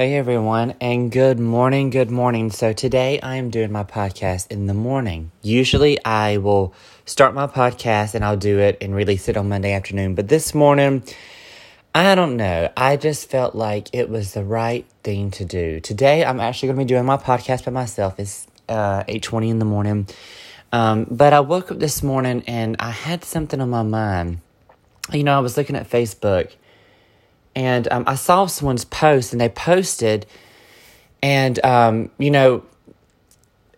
Hey everyone, and good morning, good morning. So today I am doing my podcast in the morning. Usually I will start my podcast and I'll do it and release it on Monday afternoon, but this morning, I don't know. I just felt like it was the right thing to do. Today I'm actually going to be doing my podcast by myself. It's uh, 8.20 in the morning. Um, but I woke up this morning and I had something on my mind. You know, I was looking at Facebook and um, I saw someone's post, and they posted, and um, you know,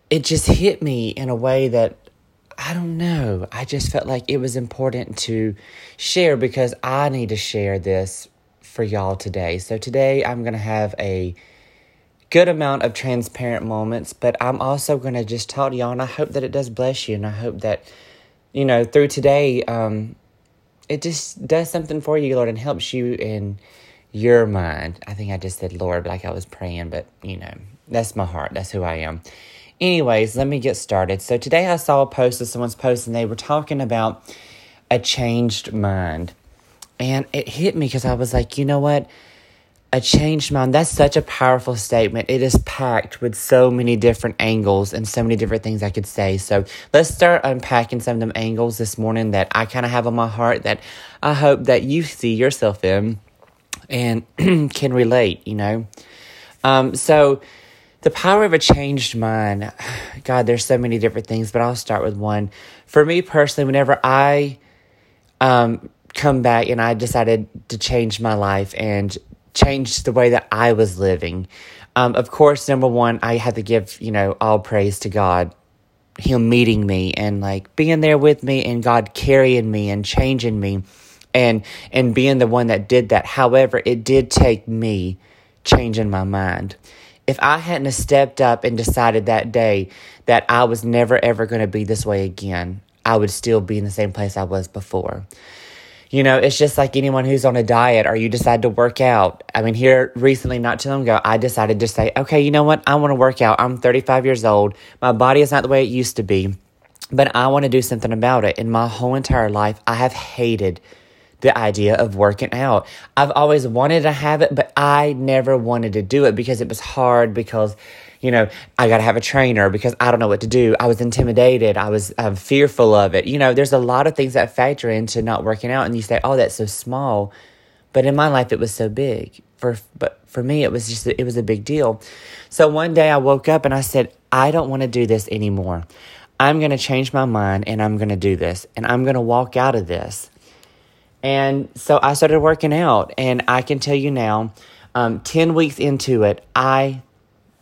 it just hit me in a way that I don't know. I just felt like it was important to share because I need to share this for y'all today. So today I'm to have a good amount of transparent moments, but I'm also going to just talk to y'all, and I hope that it does bless you, and I hope that you know through today, um, it just does something for you, Lord, and helps you in your mind. I think I just said Lord like I was praying, but you know, that's my heart. That's who I am. Anyways, let me get started. So today I saw a post of someone's post and they were talking about a changed mind. And it hit me because I was like, you know what? A changed mind, that's such a powerful statement. It is packed with so many different angles and so many different things I could say. So let's start unpacking some of them angles this morning that I kind of have on my heart that I hope that you see yourself in and can relate, you know? Um, so the power of a changed mind, God, there's so many different things, but I'll start with one. For me personally, whenever I um, come back and I decided to change my life and changed the way that I was living. Um, of course, number one, I had to give, you know, all praise to God. Him meeting me and like being there with me and God carrying me and changing me and and being the one that did that. However, it did take me changing my mind. If I hadn't stepped up and decided that day that I was never ever going to be this way again, I would still be in the same place I was before. You know, it's just like anyone who's on a diet or you decide to work out. I mean, here recently, not too long ago, I decided to say, okay, you know what? I want to work out. I'm 35 years old. My body is not the way it used to be, but I want to do something about it. In my whole entire life, I have hated the idea of working out. I've always wanted to have it, but I never wanted to do it because it was hard because you know, I got to have a trainer because I don't know what to do. I was intimidated. I was um, fearful of it. You know, there's a lot of things that factor into not working out, and you say, "Oh, that's so small," but in my life, it was so big. For but for me, it was just it was a big deal. So one day, I woke up and I said, "I don't want to do this anymore. I'm going to change my mind, and I'm going to do this, and I'm going to walk out of this." And so I started working out, and I can tell you now, um, ten weeks into it, I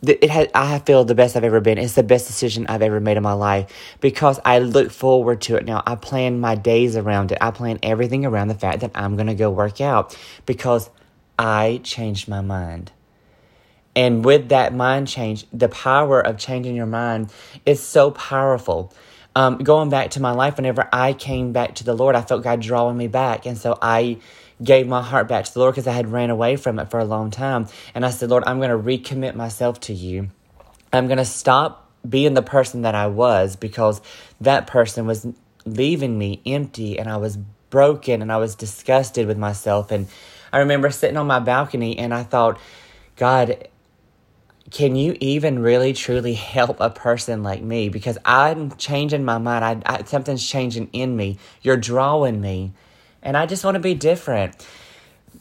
it had I feel the best I've ever been. It's the best decision I've ever made in my life because I look forward to it now. I plan my days around it. I plan everything around the fact that I'm to go work out because I changed my mind. And with that mind change, the power of changing your mind is so powerful. Um, going back to my life, whenever I came back to the Lord, I felt God drawing me back. And so I gave my heart back to the Lord because I had ran away from it for a long time. And I said, Lord, I'm going to recommit myself to you. I'm going to stop being the person that I was because that person was leaving me empty and I was broken and I was disgusted with myself. And I remember sitting on my balcony and I thought, God, can you even really truly help a person like me? Because I'm changing my mind. I, I, something's changing in me. You're drawing me and I just want to be different.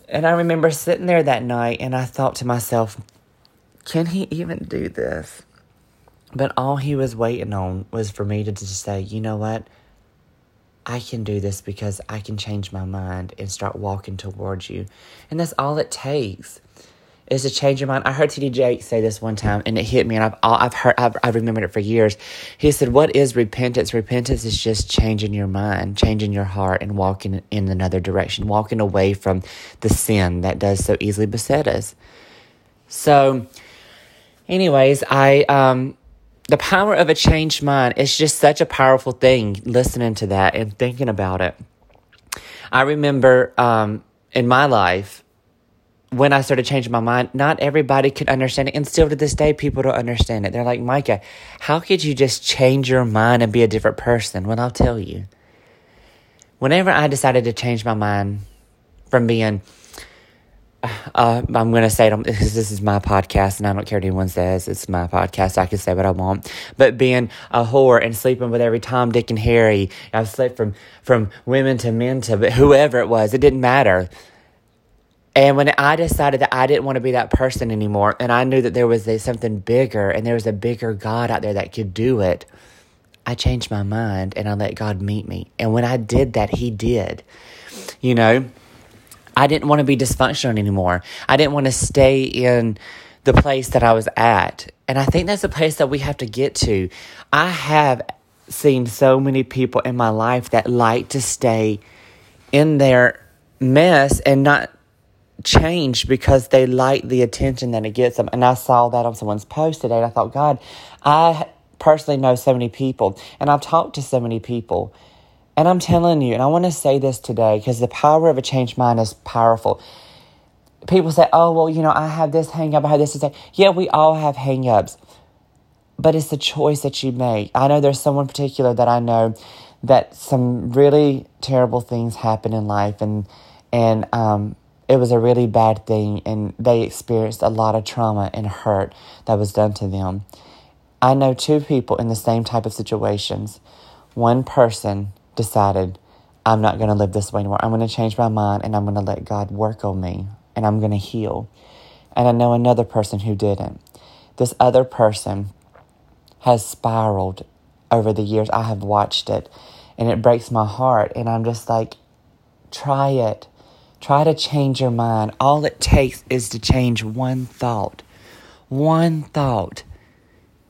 And I remember sitting there that night and I thought to myself, can he even do this? But all he was waiting on was for me to just say, you know what? I can do this because I can change my mind and start walking towards you. And that's all it takes is to change your mind. I heard T.D. Say this one time, and it hit me, and I've I've heard I've, I've remembered it for years. He said, "What is repentance? Repentance is just changing your mind, changing your heart, and walking in another direction, walking away from the sin that does so easily beset us." So, anyways, I um, the power of a changed mind is just such a powerful thing. Listening to that and thinking about it, I remember um, in my life when I started changing my mind, not everybody could understand it. And still to this day, people don't understand it. They're like, Micah, how could you just change your mind and be a different person? Well, I'll tell you. Whenever I decided to change my mind from being uh, I'm going to say it because this is my podcast and I don't care what anyone says. It's my podcast. I can say what I want. But being a whore and sleeping with every Tom, Dick, and Harry, I've slept from, from women to men to whoever it was. It didn't matter. And when I decided that I didn't want to be that person anymore, and I knew that there was a, something bigger and there was a bigger God out there that could do it, I changed my mind and I let God meet me. And when I did that, He did. You know, I didn't want to be dysfunctional anymore. I didn't want to stay in the place that I was at. And I think that's a place that we have to get to. I have seen so many people in my life that like to stay in their mess and not change because they like the attention that it gets them. And I saw that on someone's post today and I thought, God, I personally know so many people and I've talked to so many people and I'm telling you, and I want to say this today because the power of a changed mind is powerful. People say, oh, well, you know, I have this hang up, I have this to say. Yeah, we all have hang ups, but it's the choice that you make. I know there's someone particular that I know that some really terrible things happen in life, and, and, um, it was a really bad thing, and they experienced a lot of trauma and hurt that was done to them. I know two people in the same type of situations. One person decided, I'm not going to live this way anymore. I'm going to change my mind and I'm going to let God work on me and I'm going to heal. And I know another person who didn't. This other person has spiraled over the years. I have watched it and it breaks my heart. And I'm just like, try it. Try to change your mind. All it takes is to change one thought. One thought.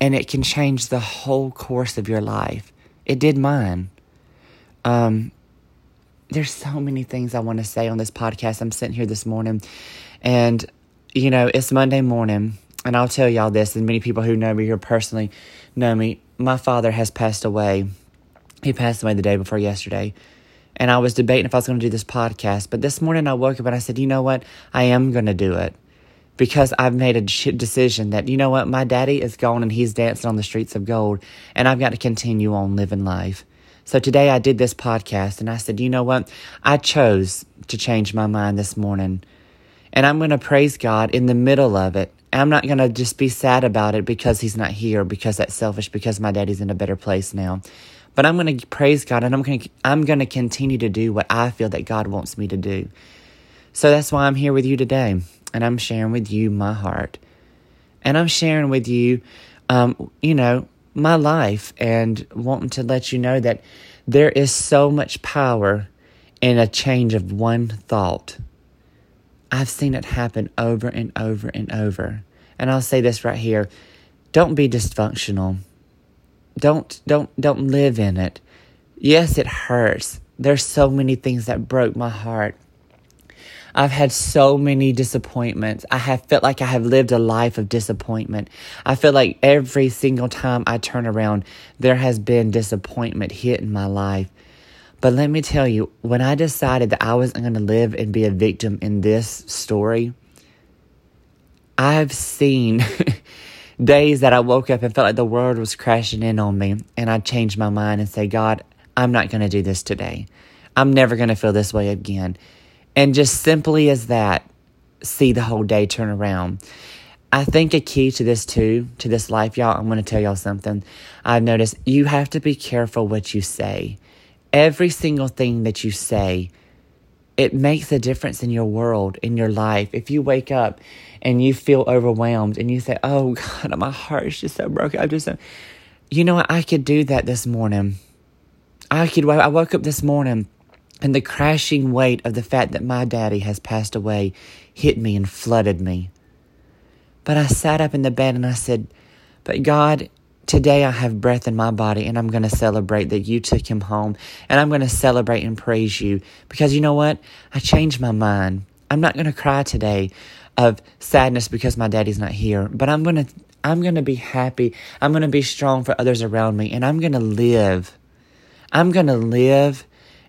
And it can change the whole course of your life. It did mine. Um, there's so many things I want to say on this podcast. I'm sitting here this morning, and you know, it's Monday morning, and I'll tell y'all this, and many people who know me here personally know me. My father has passed away. He passed away the day before yesterday. And I was debating if I was going to do this podcast. But this morning I woke up and I said, you know what? I am going to do it. Because I've made a decision that, you know what? My daddy is gone and he's dancing on the streets of gold. And I've got to continue on living life. So today I did this podcast and I said, you know what? I chose to change my mind this morning. And I'm going to praise God in the middle of it. I'm not going to just be sad about it because he's not here, because that's selfish, because my daddy's in a better place now. But I'm going to praise God and I'm going to, I'm going to continue to do what I feel that God wants me to do. So that's why I'm here with you today. And I'm sharing with you my heart. And I'm sharing with you, um, you know, my life and wanting to let you know that there is so much power in a change of one thought. I've seen it happen over and over and over. And I'll say this right here. Don't be dysfunctional. Don't don't don't live in it. Yes, it hurts. There's so many things that broke my heart. I've had so many disappointments. I have felt like I have lived a life of disappointment. I feel like every single time I turn around, there has been disappointment hit in my life. But let me tell you, when I decided that I wasn't going to live and be a victim in this story, I've seen days that I woke up and felt like the world was crashing in on me. And I changed my mind and say, God, I'm not going to do this today. I'm never going to feel this way again. And just simply as that, see the whole day turn around. I think a key to this too, to this life, y'all, I'm going to tell y'all something. I've noticed you have to be careful what you say. Every single thing that you say, it makes a difference in your world, in your life. If you wake up and you feel overwhelmed and you say, Oh God, my heart is just so broken. I'm just so, you know what? I could do that this morning. I could, I woke up this morning and the crashing weight of the fact that my daddy has passed away hit me and flooded me. But I sat up in the bed and I said, But God, today I have breath in my body and I'm going to celebrate that you took him home and I'm going to celebrate and praise you because you know what? I changed my mind. I'm not going to cry today of sadness because my daddy's not here, but I'm going to I'm going to be happy. I'm going to be strong for others around me and I'm going to live. I'm going to live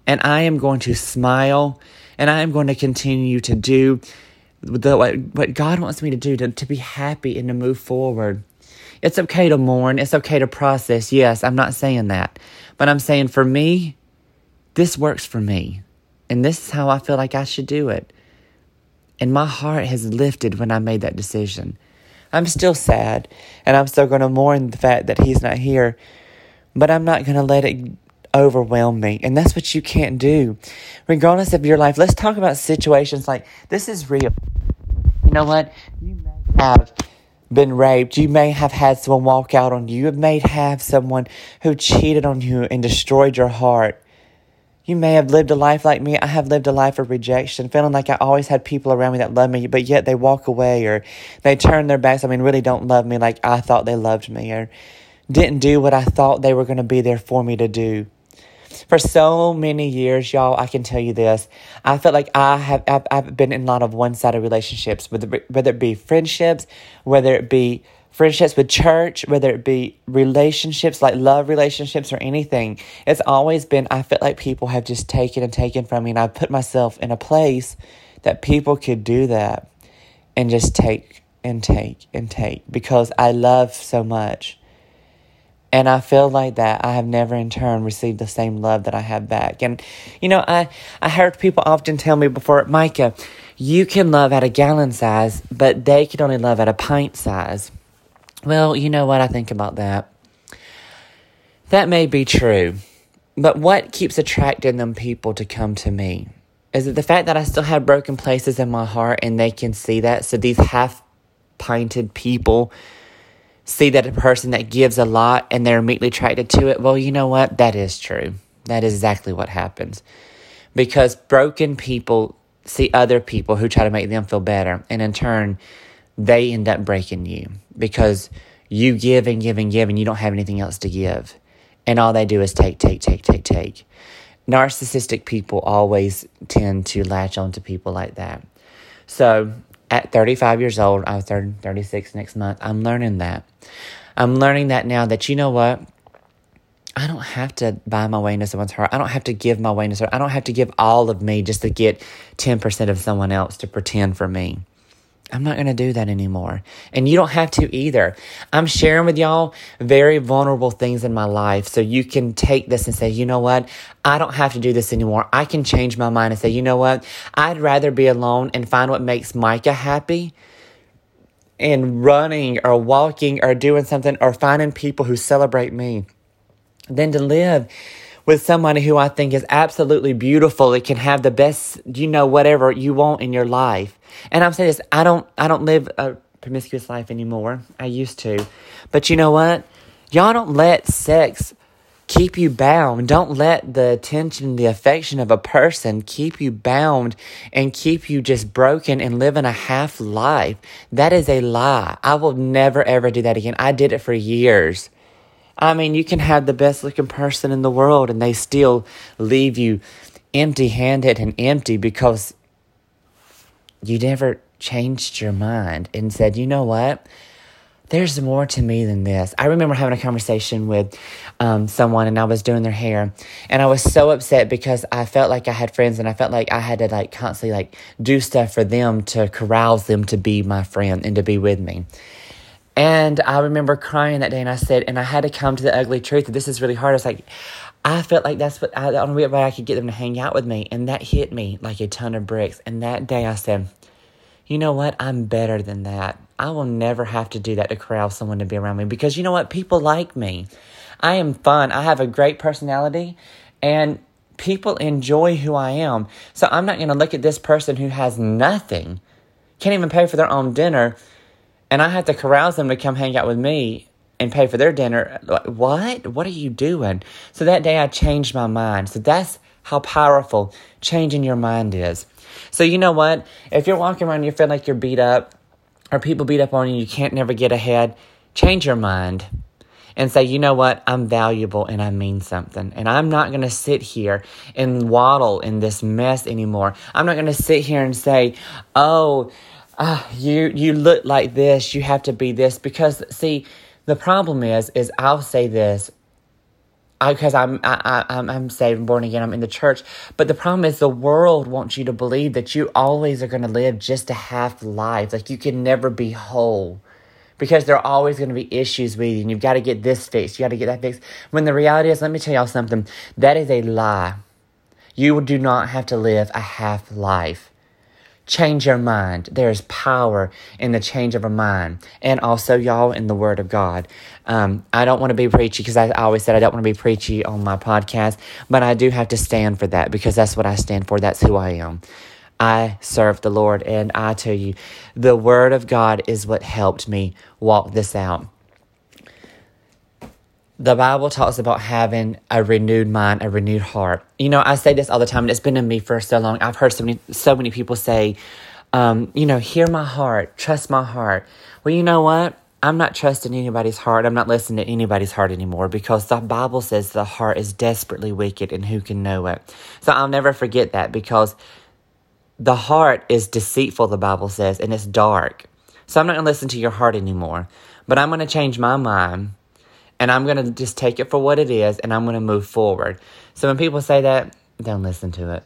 and I am going to smile and I am going to continue to do the, what, what God wants me to do to, to be happy and to move forward. It's okay to mourn. It's okay to process. Yes, I'm not saying that. But I'm saying for me, this works for me. And this is how I feel like I should do it. And my heart has lifted when I made that decision. I'm still sad, and I'm still going to mourn the fact that he's not here, but I'm not going to let it overwhelm me. And that's what you can't do. Regardless of your life, let's talk about situations like this is real. You know what? You may have been raped. You may have had someone walk out on you. You may have someone who cheated on you and destroyed your heart. You may have lived a life like me. I have lived a life of rejection, feeling like I always had people around me that loved me, but yet they walk away or they turn their backs. I mean, really don't love me like I thought they loved me or didn't do what I thought they were going to be there for me to do. For so many years, y'all, I can tell you this. I felt like I have I've, I've been in a lot of one-sided relationships, whether whether it be friendships, whether it be friendships with church, whether it be relationships like love relationships or anything. It's always been I felt like people have just taken and taken from me, and I put myself in a place that people could do that and just take and take and take because I love so much. And I feel like that I have never in turn received the same love that I have back. And, you know, I, I heard people often tell me before, Micah, you can love at a gallon size, but they can only love at a pint size. Well, you know what I think about that? That may be true. But what keeps attracting them people to come to me? Is it the fact that I still have broken places in my heart and they can see that? So these half pinted people see that a person that gives a lot and they're immediately attracted to it, well, you know what? That is true. That is exactly what happens. Because broken people see other people who try to make them feel better, and in turn, they end up breaking you because you give and give and give, and you don't have anything else to give. And all they do is take, take, take, take, take. Narcissistic people always tend to latch on to people like that. So at 35 years old, I was 30, 36 next month, I'm learning that. I'm learning that now that you know what? I don't have to buy my way into someone's heart. I don't have to give my way into someone. I don't have to give all of me just to get 10% of someone else to pretend for me. I'm not going to do that anymore. And you don't have to either. I'm sharing with y'all very vulnerable things in my life. So you can take this and say, you know what? I don't have to do this anymore. I can change my mind and say, you know what? I'd rather be alone and find what makes Micah happy and running or walking or doing something or finding people who celebrate me than to live with somebody who I think is absolutely beautiful. It can have the best, you know, whatever you want in your life. And I'm saying this, I don't, I don't live a promiscuous life anymore. I used to, but you know what? Y'all don't let sex keep you bound. Don't let the attention, the affection of a person keep you bound and keep you just broken and living a half life. That is a lie. I will never ever do that again. I did it for years. I mean, you can have the best looking person in the world and they still leave you empty handed and empty because you never changed your mind and said, you know what? There's more to me than this. I remember having a conversation with um, someone and I was doing their hair and I was so upset because I felt like I had friends and I felt like I had to like constantly like do stuff for them to carouse them to be my friend and to be with me. And I remember crying that day and I said, and I had to come to the ugly truth that this is really hard. I was like, I felt like that's what I, the only way I could get them to hang out with me. And that hit me like a ton of bricks. And that day I said, you know what? I'm better than that. I will never have to do that to corral someone to be around me because you know what? People like me. I am fun. I have a great personality and people enjoy who I am. So I'm not going to look at this person who has nothing, can't even pay for their own dinner and I had to carouse them to come hang out with me and pay for their dinner. Like, What? What are you doing? So that day I changed my mind. So that's how powerful changing your mind is. So you know what? If you're walking around and you feel like you're beat up or people beat up on you, you can't never get ahead, change your mind and say, you know what? I'm valuable and I mean something. And I'm not going to sit here and waddle in this mess anymore. I'm not going to sit here and say, oh, ah, you you look like this, you have to be this because see, the problem is is I'll say this because I'm I, I, I'm saved, born again, I'm in the church. But the problem is the world wants you to believe that you always are going to live just a half life, like you can never be whole, because there are always going to be issues with you, and you've got to get this fixed, you got to get that fixed. When the reality is, let me tell y'all something, that is a lie. You do not have to live a half life. Change your mind. There's power in the change of a mind. And also, y'all, in the Word of God. Um, I don't want to be preachy because I always said I don't want to be preachy on my podcast, but I do have to stand for that because that's what I stand for. That's who I am. I serve the Lord, and I tell you, the Word of God is what helped me walk this out the Bible talks about having a renewed mind, a renewed heart. You know, I say this all the time, and it's been in me for so long. I've heard so many, so many people say, um, you know, hear my heart, trust my heart. Well, you know what? I'm not trusting anybody's heart. I'm not listening to anybody's heart anymore because the Bible says the heart is desperately wicked and who can know it. So I'll never forget that because the heart is deceitful, the Bible says, and it's dark. So I'm not going to listen to your heart anymore. But I'm going to change my mind and I'm going to just take it for what it is and I'm going to move forward. So when people say that, don't listen to it.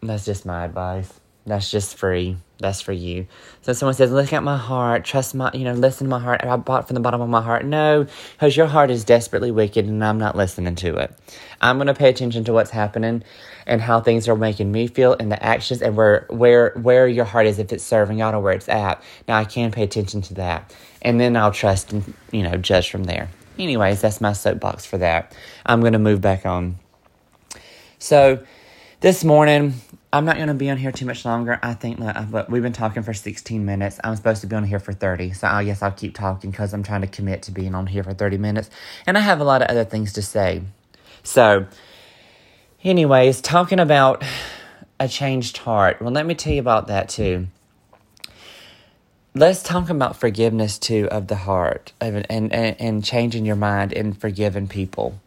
That's just my advice. That's just free. That's for you. So someone says, look at my heart, trust my, you know, listen to my heart. I bought from the bottom of my heart. No, because your heart is desperately wicked and I'm not listening to it. I'm going to pay attention to what's happening and how things are making me feel and the actions and where, where, where your heart is, if it's serving God or where it's at. Now I can pay attention to that. And then I'll trust and, you know, judge from there. Anyways, that's my soapbox for that. I'm going to move back on. So, this morning, I'm not going to be on here too much longer. I think that uh, we've been talking for 16 minutes. I'm supposed to be on here for 30. So, I guess I'll keep talking because I'm trying to commit to being on here for 30 minutes. And I have a lot of other things to say. So, anyways, talking about a changed heart. Well, let me tell you about that too let's talk about forgiveness too of the heart and, and, and changing your mind and forgiving people.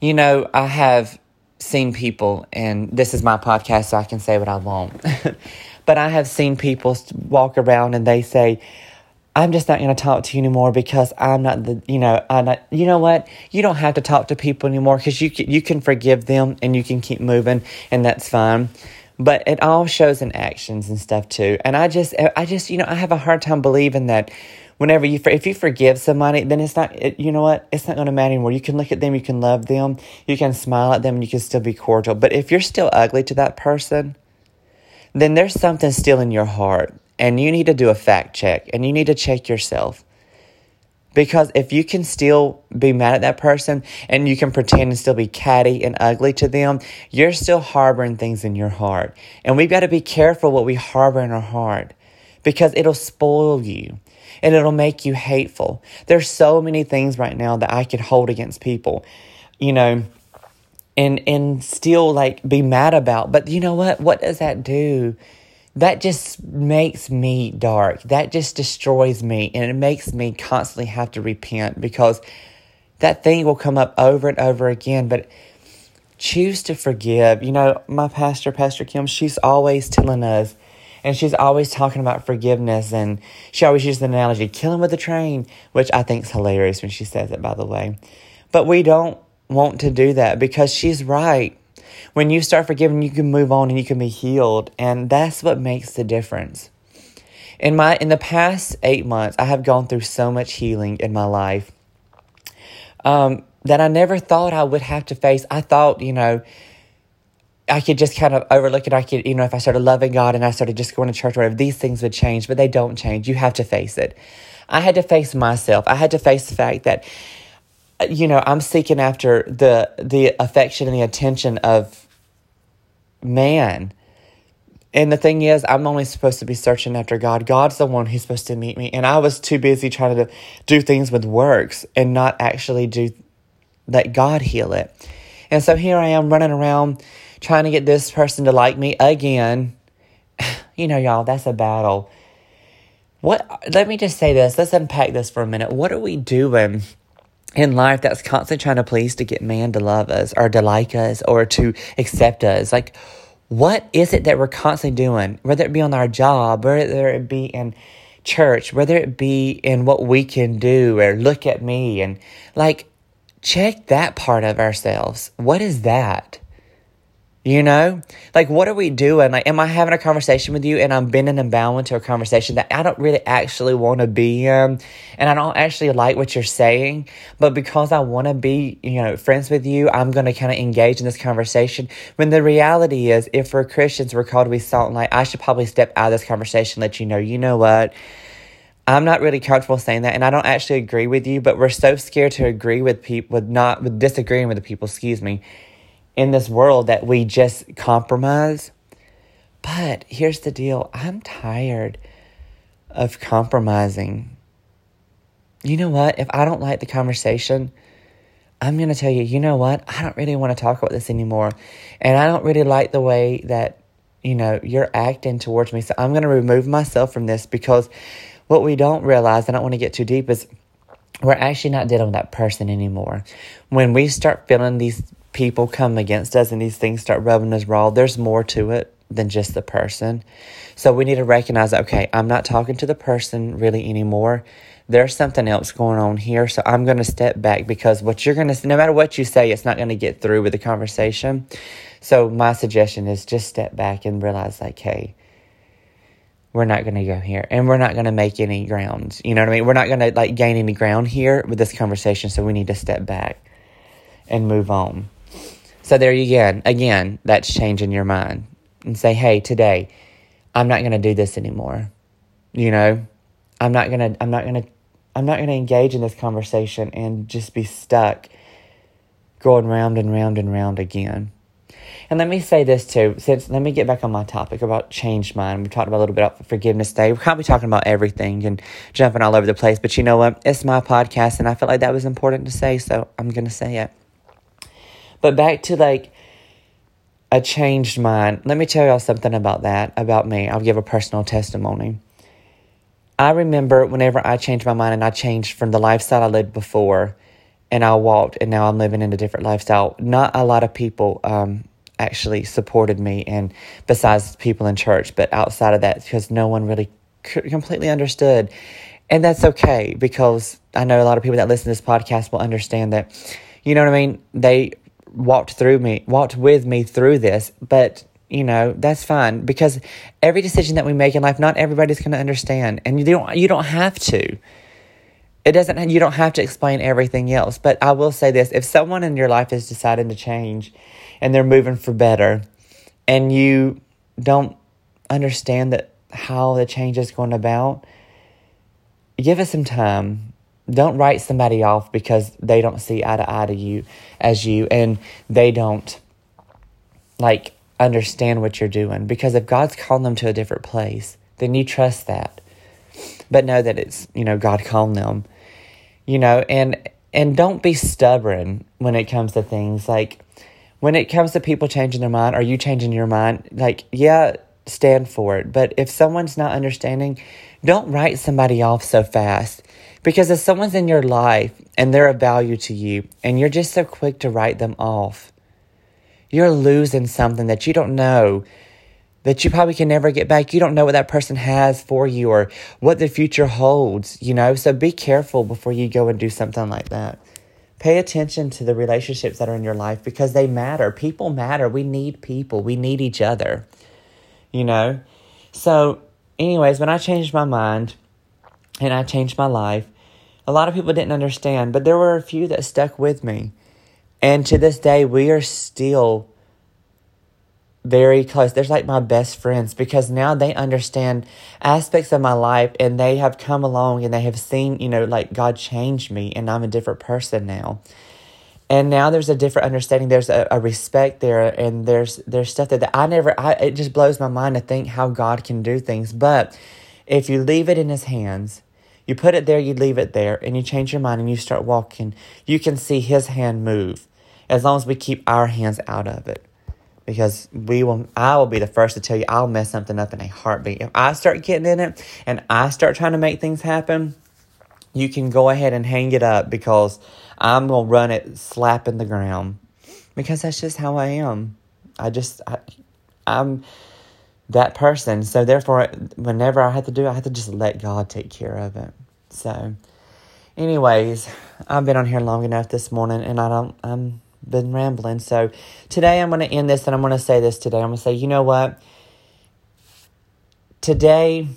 You know, I have seen people, and this is my podcast, so I can say what I want. but I have seen people walk around and they say, I'm just not going to talk to you anymore because I'm not the, you know, I'm not, you know what? You don't have to talk to people anymore because you you can forgive them and you can keep moving and that's fine but it all shows in actions and stuff too. And I just, I just, you know, I have a hard time believing that whenever you, if you forgive somebody, then it's not, it, you know what, it's not going to matter anymore. You can look at them, you can love them, you can smile at them, you can still be cordial. But if you're still ugly to that person, then there's something still in your heart, and you need to do a fact check, and you need to check yourself. Because if you can still be mad at that person and you can pretend and still be catty and ugly to them, you're still harboring things in your heart. And we've got to be careful what we harbor in our heart because it'll spoil you and it'll make you hateful. There's so many things right now that I could hold against people, you know, and and still like be mad about. But you know what? What does that do? That just makes me dark. That just destroys me. And it makes me constantly have to repent because that thing will come up over and over again. But choose to forgive. You know, my pastor, Pastor Kim, she's always telling us, and she's always talking about forgiveness. And she always uses the analogy, killing with a train, which I think is hilarious when she says it, by the way. But we don't want to do that because she's right when you start forgiving, you can move on and you can be healed. And that's what makes the difference. In my in the past eight months, I have gone through so much healing in my life um, that I never thought I would have to face. I thought, you know, I could just kind of overlook it. I could, you know, if I started loving God and I started just going to church or whatever, these things would change, but they don't change. You have to face it. I had to face myself. I had to face the fact that you know, I'm seeking after the the affection and the attention of man. And the thing is, I'm only supposed to be searching after God. God's the one who's supposed to meet me. And I was too busy trying to do things with works and not actually do let God heal it. And so here I am running around trying to get this person to like me again. You know, y'all, that's a battle. What let me just say this. Let's unpack this for a minute. What are we doing in life that's constantly trying to please to get man to love us or to like us or to accept us. Like, what is it that we're constantly doing? Whether it be on our job, whether it be in church, whether it be in what we can do or look at me and like check that part of ourselves. What is that? You know, like what are we doing? Like, am I having a conversation with you and I'm bending and bowing to a conversation that I don't really actually want to be in, and I don't actually like what you're saying, but because I want to be, you know, friends with you, I'm going to kind of engage in this conversation. When the reality is, if we're Christians, we're called to be salt and light. I should probably step out of this conversation, let you know, you know what. I'm not really comfortable saying that, and I don't actually agree with you. But we're so scared to agree with people, with not with disagreeing with the people. Excuse me, in this world that we just compromise. But here's the deal I'm tired of compromising. You know what? If I don't like the conversation, I'm going to tell you, you know what? I don't really want to talk about this anymore. And I don't really like the way that, you know, you're acting towards me. So I'm going to remove myself from this because what we don't realize, I don't want to get too deep, is we're actually not dealing with that person anymore. When we start feeling these people come against us and these things start rubbing us raw, there's more to it than just the person. So we need to recognize, okay, I'm not talking to the person really anymore. There's something else going on here. So I'm going to step back because what you're going to, no matter what you say, it's not going to get through with the conversation. So my suggestion is just step back and realize, like, hey, we're not going to go here and we're not going to make any grounds. You know what I mean? We're not going to like gain any ground here with this conversation. So we need to step back and move on. So there you go. Again, that's changing your mind and say, hey, today, I'm not going to do this anymore. You know, I'm not going to, I'm not going to, I'm not going to engage in this conversation and just be stuck going round and round and round again. And let me say this too, since let me get back on my topic about change mind. We talked about a little bit about forgiveness day. We're of talking about everything and jumping all over the place. But you know what? It's my podcast and I felt like that was important to say, so I'm gonna say it. But back to like a changed mind. Let me tell y'all something about that, about me. I'll give a personal testimony. I remember whenever I changed my mind and I changed from the lifestyle I lived before and I walked and now I'm living in a different lifestyle. Not a lot of people um, actually supported me and besides people in church, but outside of that, because no one really completely understood. And that's okay because I know a lot of people that listen to this podcast will understand that, you know what I mean? They walked through me, walked with me through this, but you know that's fine because every decision that we make in life, not everybody's going to understand, and you don't you don't have to. It doesn't. You don't have to explain everything else. But I will say this: if someone in your life is deciding to change, and they're moving for better, and you don't understand that how the change is going about, give us some time don't write somebody off because they don't see eye to eye to you as you and they don't like understand what you're doing because if God's calling them to a different place, then you trust that. But know that it's, you know, God calling them. You know, and and don't be stubborn when it comes to things like when it comes to people changing their mind or you changing your mind, like yeah, stand for it. But if someone's not understanding, don't write somebody off so fast because if someone's in your life and they're of value to you and you're just so quick to write them off, you're losing something that you don't know that you probably can never get back. You don't know what that person has for you or what the future holds, you know? So be careful before you go and do something like that. Pay attention to the relationships that are in your life because they matter. People matter. We need people, we need each other, you know? So, anyways, when I changed my mind and I changed my life, a lot of people didn't understand, but there were a few that stuck with me. And to this day, we are still very close. There's like my best friends because now they understand aspects of my life and they have come along and they have seen, you know, like God changed me and I'm a different person now. And now there's a different understanding. There's a, a respect there, and there's there's stuff that, that I never. I, it just blows my mind to think how God can do things. But if you leave it in His hands, you put it there, you leave it there, and you change your mind and you start walking. You can see His hand move as long as we keep our hands out of it. Because we will, I will be the first to tell you, I'll mess something up in a heartbeat. If I start getting in it and I start trying to make things happen, you can go ahead and hang it up because I'm going to run it slapping the ground. Because that's just how I am. I just, I, I'm that person. So therefore, whenever I have to do it, I have to just let God take care of it. So, anyways, I've been on here long enough this morning, and I don't. I'm been rambling. So today I'm going to end this and I'm going to say this today. I'm going to say, you know what? Today,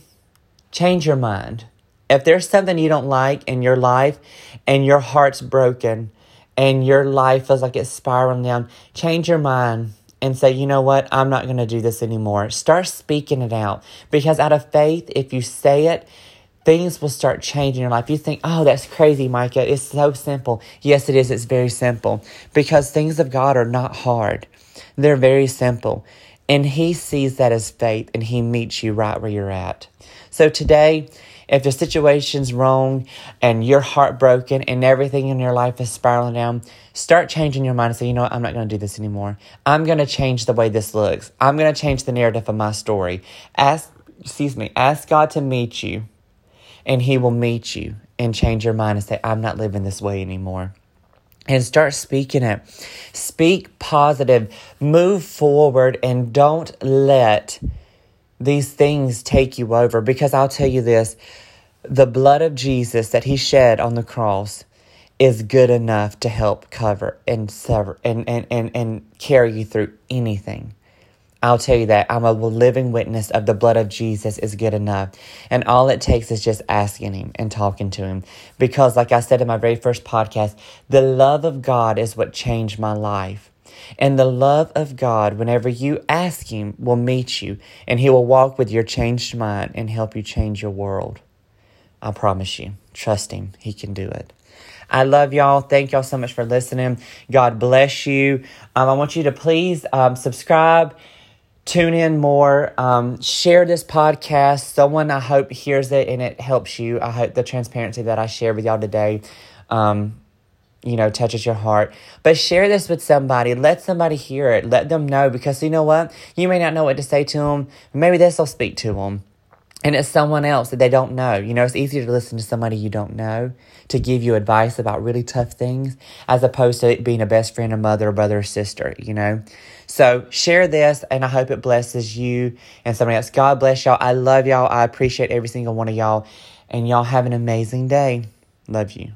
change your mind. If there's something you don't like in your life and your heart's broken and your life feels like it's spiraling down, change your mind and say, you know what, I'm not going to do this anymore. Start speaking it out because out of faith, if you say it, things will start changing in your life. You think, oh, that's crazy, Micah. It's so simple. Yes, it is. It's very simple because things of God are not hard, they're very simple. And He sees that as faith and He meets you right where you're at. So today, if the situation's wrong and you're heartbroken and everything in your life is spiraling down, start changing your mind and say, you know what, I'm not going to do this anymore. I'm going to change the way this looks. I'm going to change the narrative of my story. Ask, excuse me, ask God to meet you and He will meet you and change your mind and say, I'm not living this way anymore and start speaking it. Speak positive, move forward, and don't let these things take you over. Because I'll tell you this the blood of Jesus that he shed on the cross is good enough to help cover and sever and, and, and, and carry you through anything. I'll tell you that I'm a living witness of the blood of Jesus is good enough. And all it takes is just asking Him and talking to Him. Because, like I said in my very first podcast, the love of God is what changed my life. And the love of God, whenever you ask Him, will meet you and He will walk with your changed mind and help you change your world. I promise you. Trust Him, He can do it. I love y'all. Thank y'all so much for listening. God bless you. Um, I want you to please um, subscribe, tune in more, um, share this podcast. Someone I hope hears it and it helps you. I hope the transparency that I shared with y'all today um, you know, touches your heart. But share this with somebody. Let somebody hear it. Let them know because you know what? You may not know what to say to them. Maybe this will speak to them. And it's someone else that they don't know. You know, it's easier to listen to somebody you don't know to give you advice about really tough things as opposed to being a best friend, a mother, a brother, or sister, you know? So share this and I hope it blesses you and somebody else. God bless y'all. I love y'all. I appreciate every single one of y'all. And y'all have an amazing day. Love you.